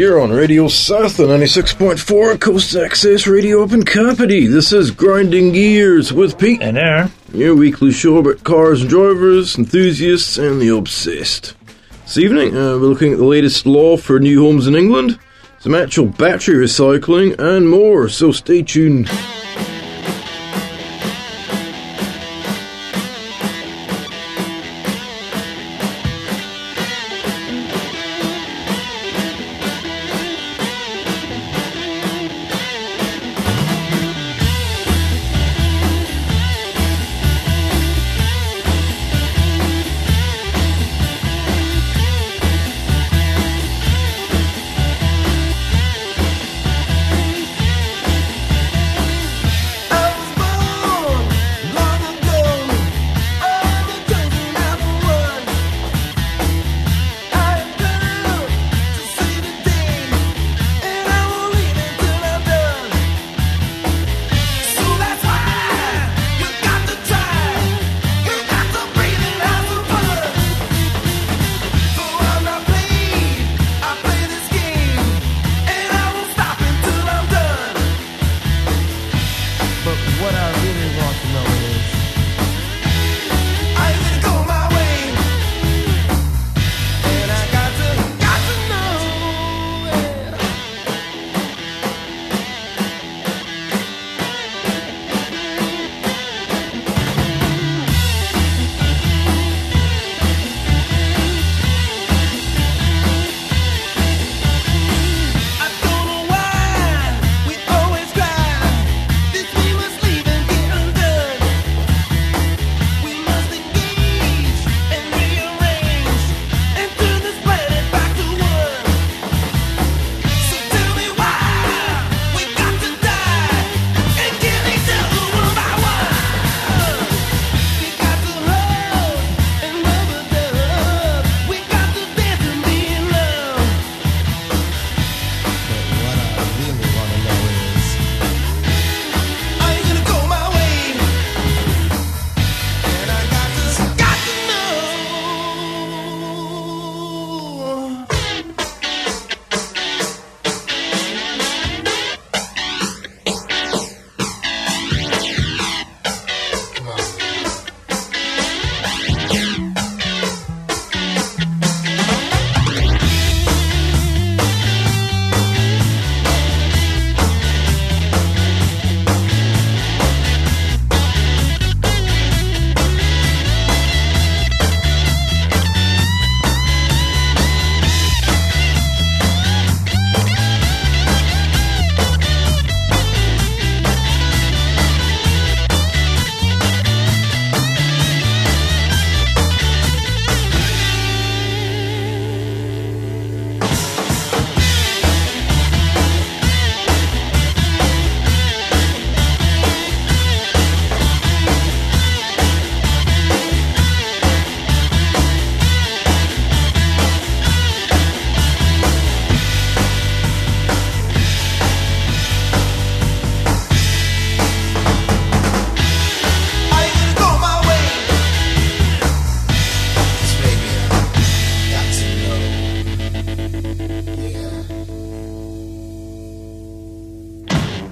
You're on Radio Southland 96.4 Coast Access Radio up in Kapiti. This is Grinding Gears with Pete. And Aaron. Your weekly show about cars and drivers, enthusiasts, and the obsessed. This evening, uh, we're looking at the latest law for new homes in England, some actual battery recycling, and more, so stay tuned.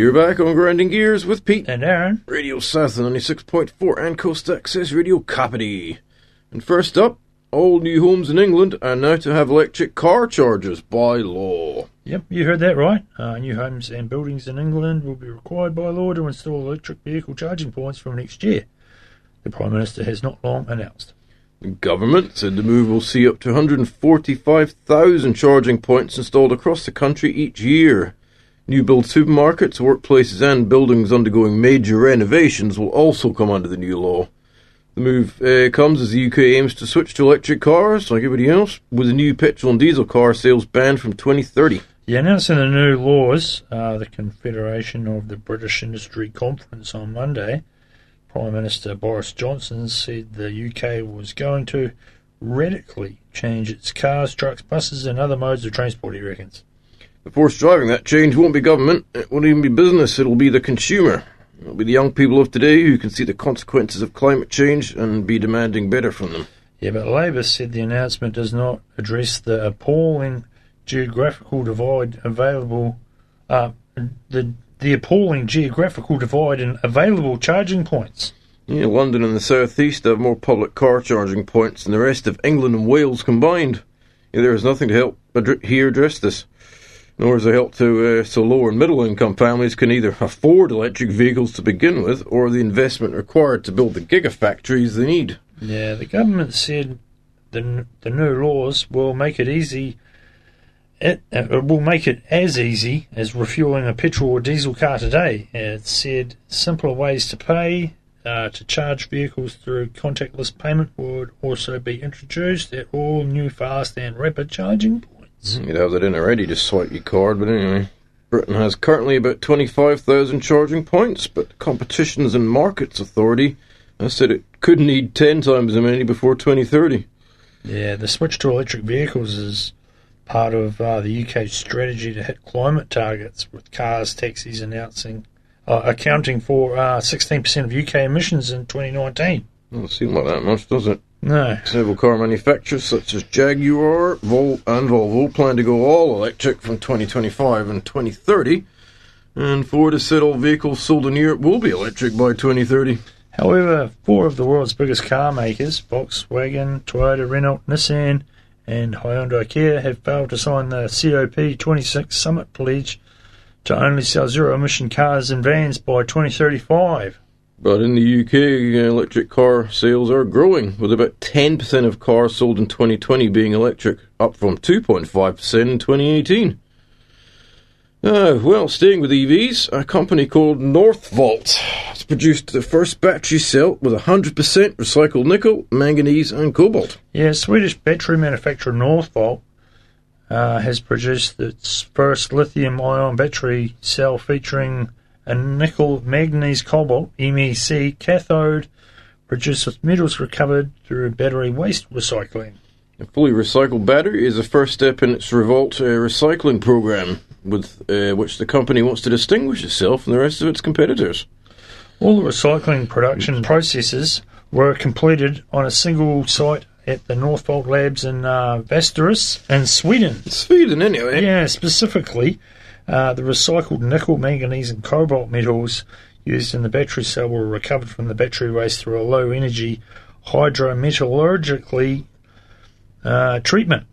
You're back on Grinding Gears with Pete. And Aaron. Radio Southland 96.4 and Coast Access Radio Kapiti. And first up, all new homes in England are now to have electric car chargers by law. Yep, you heard that right. Uh, new homes and buildings in England will be required by law to install electric vehicle charging points from next year. The Prime Minister has not long announced. The government said the move will see up to 145,000 charging points installed across the country each year. New build supermarkets, workplaces, and buildings undergoing major renovations will also come under the new law. The move uh, comes as the UK aims to switch to electric cars, like everybody else, with a new petrol and diesel car sales banned from 2030. Yeah, announcing the new laws, uh, the Confederation of the British Industry Conference on Monday, Prime Minister Boris Johnson said the UK was going to radically change its cars, trucks, buses, and other modes of transport, he reckons. The force driving that change won't be government, it won't even be business, it'll be the consumer. It'll be the young people of today who can see the consequences of climate change and be demanding better from them. Yeah, but Labor said the announcement does not address the appalling geographical divide available, uh, the the appalling geographical divide in available charging points. Yeah, London and the South East have more public car charging points than the rest of England and Wales combined. Yeah, there is nothing to help ad- here address this nor is it help to uh, so lower and middle income families can either afford electric vehicles to begin with or the investment required to build the gigafactories they need. Yeah, the government said the the new laws will make it easy. It, uh, it will make it as easy as refueling a petrol or diesel car today. It said simpler ways to pay uh, to charge vehicles through contactless payment would also be introduced at all new fast and rapid charging points. You'd have that in already to swipe your card, but anyway. Britain has currently about 25,000 charging points, but Competitions and Markets Authority has said it could need 10 times as many before 2030. Yeah, the switch to electric vehicles is part of uh, the UK's strategy to hit climate targets, with cars, taxis announcing uh, accounting for uh, 16% of UK emissions in 2019. Doesn't seem like that much, does it? No. Several car manufacturers such as Jaguar, Vol, and Volvo plan to go all electric from 2025 and 2030, and Ford has said all vehicles sold in Europe will be electric by 2030. However, four of the world's biggest car makers, Volkswagen, Toyota, Renault, Nissan, and Hyundai Kia, have failed to sign the COP26 Summit Pledge to only sell zero emission cars and vans by 2035. But in the UK, electric car sales are growing, with about 10% of cars sold in 2020 being electric, up from 2.5% in 2018. Uh, well, staying with EVs, a company called Northvolt has produced the first battery cell with 100% recycled nickel, manganese, and cobalt. Yeah, Swedish battery manufacturer Northvolt uh, has produced its first lithium ion battery cell featuring a nickel manganese cobalt NMC cathode produced with metals recovered through battery waste recycling. A fully recycled battery is the first step in its Revolt uh, recycling program, with uh, which the company wants to distinguish itself from the rest of its competitors. All the recycling production processes were completed on a single site at the Northvolt Labs in uh, Västerås in Sweden. Sweden, anyway. Yeah, specifically, uh, the recycled nickel, manganese, and cobalt metals used in the battery cell were recovered from the battery waste through a low energy hydrometallurgically uh, treatment.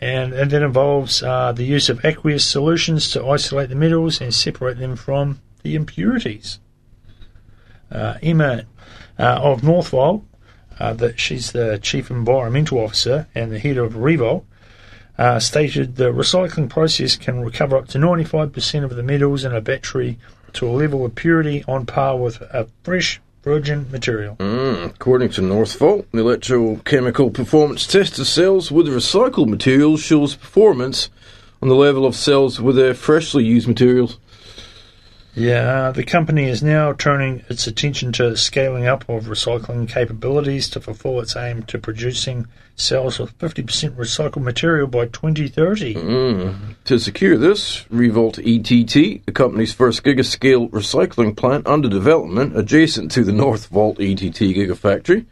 And, and that involves uh, the use of aqueous solutions to isolate the metals and separate them from the impurities. Uh, Emma uh, of Northvolt, that she's the chief environmental officer and the head of Revolt, uh, stated the recycling process can recover up to 95% of the metals in a battery to a level of purity on par with a fresh virgin material. Mm, according to Northvolt, the electrochemical performance test of cells with recycled materials shows performance on the level of cells with their freshly used materials. Yeah, the company is now turning its attention to scaling up of recycling capabilities to fulfill its aim to producing cells with 50% recycled material by 2030. Mm. To secure this, Revolt ETT, the company's first gigascale recycling plant under development adjacent to the Northvolt ETT gigafactory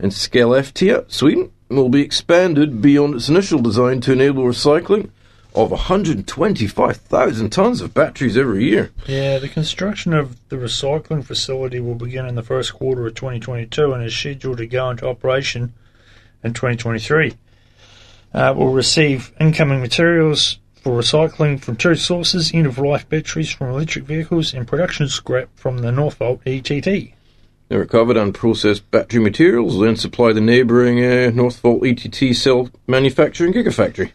in Skellefteå, Sweden, will be expanded beyond its initial design to enable recycling of 125,000 tons of batteries every year. Yeah, the construction of the recycling facility will begin in the first quarter of 2022 and is scheduled to go into operation in 2023. Uh, will receive incoming materials for recycling from two sources end of life batteries from electric vehicles and production scrap from the Northvolt ETT. The recovered and processed battery materials will then supply the neighbouring uh, Northvolt ETT cell manufacturing gigafactory.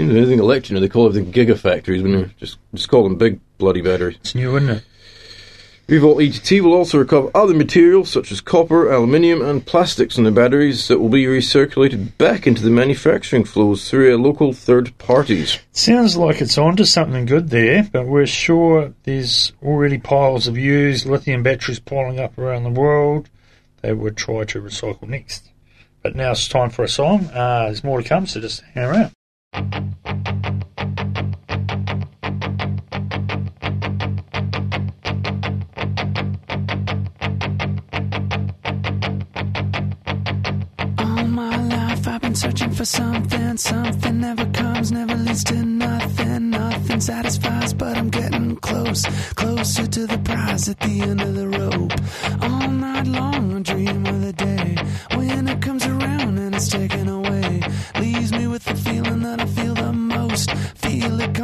Seems anything electric, they call everything gigafactories when you just just call them big bloody batteries. It's new, isn't it? Revolt ETT will also recover other materials such as copper, aluminium, and plastics in the batteries that will be recirculated back into the manufacturing flows through local third parties. Sounds like it's onto something good there, but we're sure there's already piles of used lithium batteries piling up around the world they would try to recycle next. But now it's time for a song. Uh, there's more to come, so just hang around. Searching for something, something never comes, never leads to nothing, nothing satisfies, but I'm getting close, closer to the prize at the end of the rope. All night long, I dream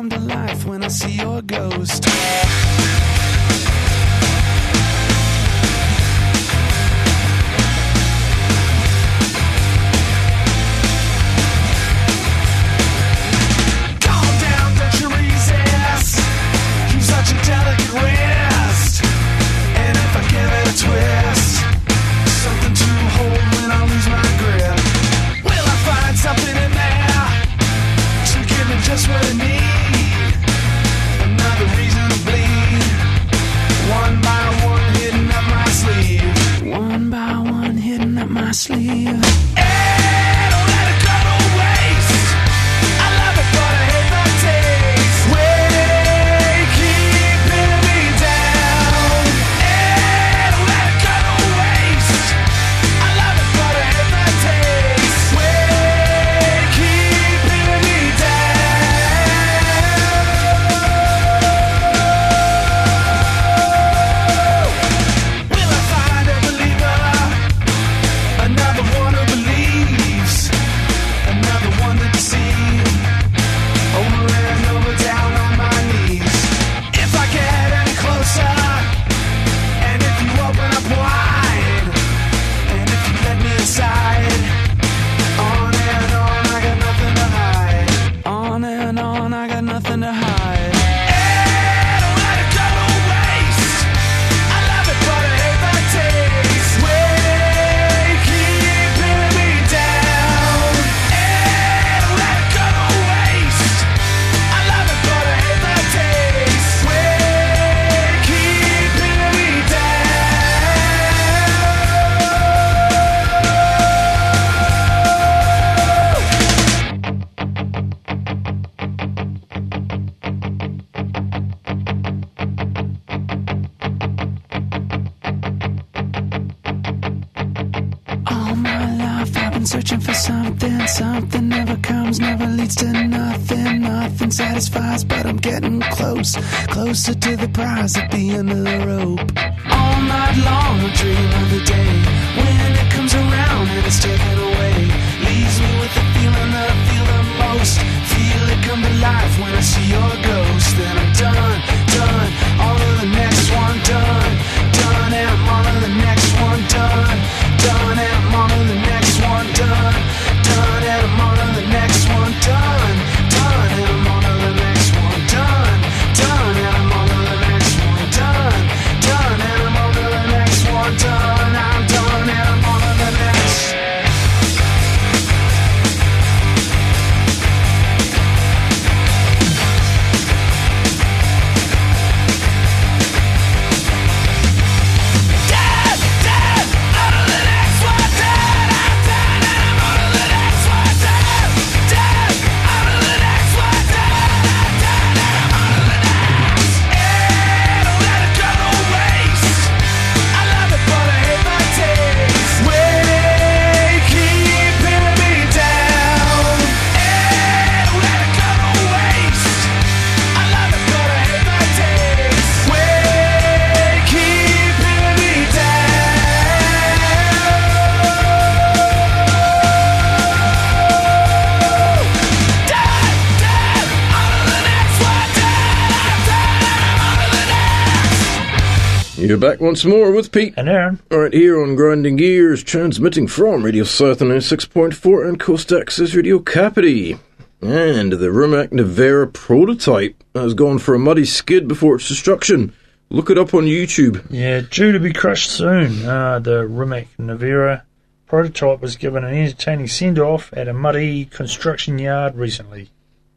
come to life when I see your ghost. Your You're back once more with Pete. And Aaron, Right here on Grinding Gears, transmitting from Radio Southland 96.4 and Coast Access Radio Kapiti. And the Rimac Nevera prototype has gone for a muddy skid before its destruction Look it up on YouTube. Yeah, due to be crushed soon. Uh, the Rimac Nevera prototype was given an entertaining send off at a muddy construction yard recently.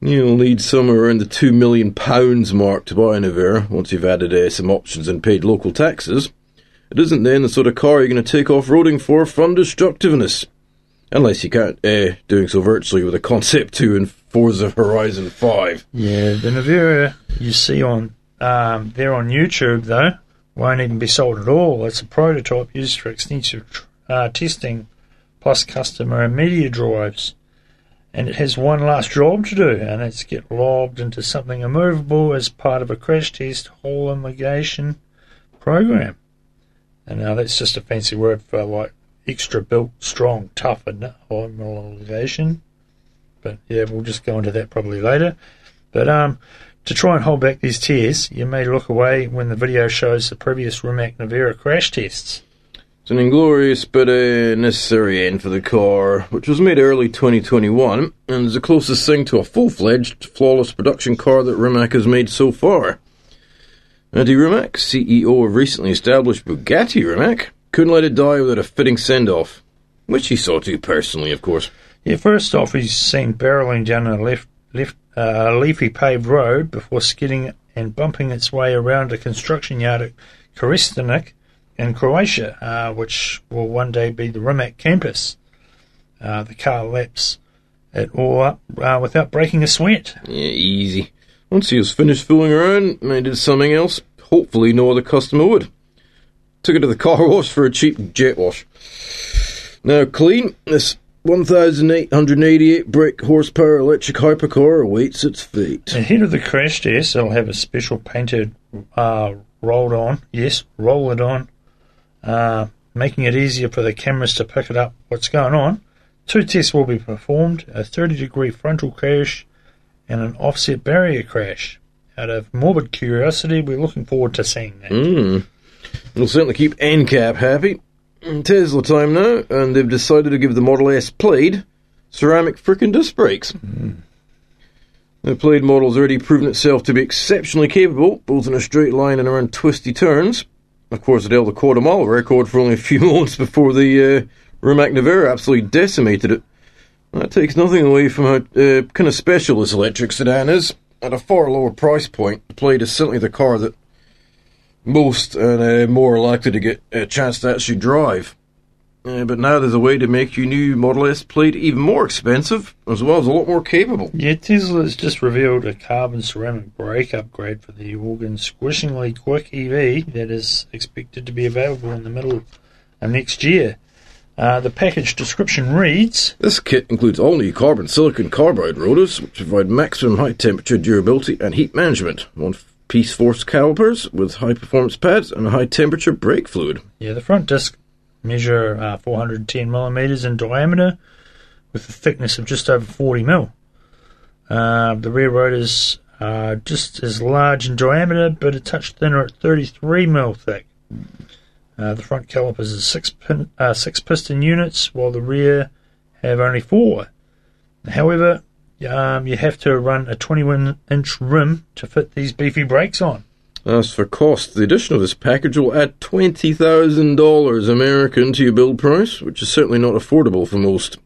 You'll need somewhere around the two million pounds mark to buy a Nevera once you've added uh, some options and paid local taxes. It isn't then the sort of car you're going to take off roading for fun destructiveness. Unless you can't, uh, doing so virtually with a Concept 2 and Forza Horizon 5. Yeah, the Nevera you see on um, there on YouTube, though, won't even be sold at all. It's a prototype used for extensive uh, testing, plus customer and media drives. And it has one last job to do, and it's get logged into something immovable as part of a crash test homologation program. And now that's just a fancy word for like extra built, strong, tough, and homologation. But yeah, we'll just go into that probably later. But um, to try and hold back these tears, you may look away when the video shows the previous Rimac Nevera crash tests. It's an inglorious but uh, necessary end for the car, which was made early 2021 and is the closest thing to a full-fledged, flawless production car that Rimac has made so far. Andy Rimac, CEO of recently established Bugatti Rimac, couldn't let it die without a fitting send-off, which he saw to personally, of course. Yeah, first off, he's seen barreling down a left, left, uh, leafy paved road before skidding and bumping its way around a construction yard at Kerestinec in Croatia, uh, which will one day be the Rimac campus. Uh, the car laps it all up uh, without breaking a sweat. Yeah, easy. Once he was finished fooling around he did something else, hopefully no other customer would. Took it to the car wash for a cheap jet wash. Now, clean, this 1,888 brake horsepower electric hypercar awaits its fate. Ahead of the crash test, it'll have a special painted uh, rolled on, yes, roll it on, uh, making it easier for the cameras to pick it up what's going on. Two tests will be performed a 30 degree frontal crash and an offset barrier crash. Out of morbid curiosity, we're looking forward to seeing that. Mm. It'll certainly keep NCAP happy. Tesla time now, and they've decided to give the Model S Plaid ceramic frickin' disc brakes. Mm. The Plaid model's already proven itself to be exceptionally capable, both in a straight line and around twisty turns. Of course, it held the quarter mile record for only a few moments before the uh, Rimac Nevera absolutely decimated it. That takes nothing away from how uh, kind of special this electric sedan is. At a far lower price point, the Plaid is certainly the car that most and uh, more likely to get a chance to actually drive. Uh, but now there's a way to make your new Model S Plaid even more expensive, as well as a lot more capable. Yeah, Tesla has just revealed a carbon ceramic brake upgrade for the organ squishingly quick EV that is expected to be available in the middle of next year. Uh, the package description reads This kit includes all new carbon silicon carbide rotors, which provide maximum high temperature durability and heat management. One piece force calipers with high performance pads and high temperature brake fluid. Yeah, the front disc measure uh, 410 millimeters in diameter with a thickness of just over 40 mil. Uh, the rear rotors are just as large in diameter but a touch thinner at 33 mil thick. Uh, the front calipers are six, pin, uh, six piston units while the rear have only four. However, um, you have to run a 21 inch rim to fit these beefy brakes on. As for cost, the addition of this package will add $20,000 American to your build price, which is certainly not affordable for most.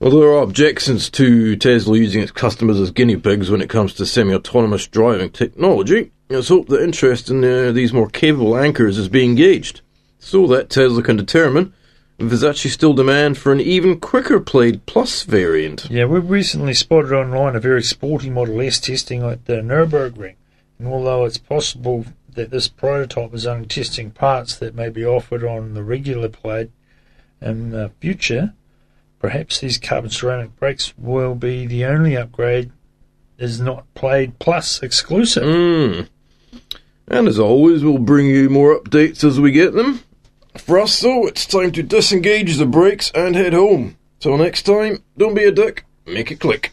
Although there are objections to Tesla using its customers as guinea pigs when it comes to semi autonomous driving technology, let's hope that interest in uh, these more capable anchors is being gauged, so that Tesla can determine if there's actually still demand for an even quicker Plaid Plus variant. Yeah, we've recently spotted online a very sporty Model S testing at the Nürburgring, and although it's possible that this prototype is only testing parts that may be offered on the regular Plaid in the future, perhaps these carbon ceramic brakes will be the only upgrade is not Plaid Plus exclusive. Mm. And as always, we'll bring you more updates as we get them. For us, though, it's time to disengage the brakes and head home. Till next time, don't be a dick, make it click.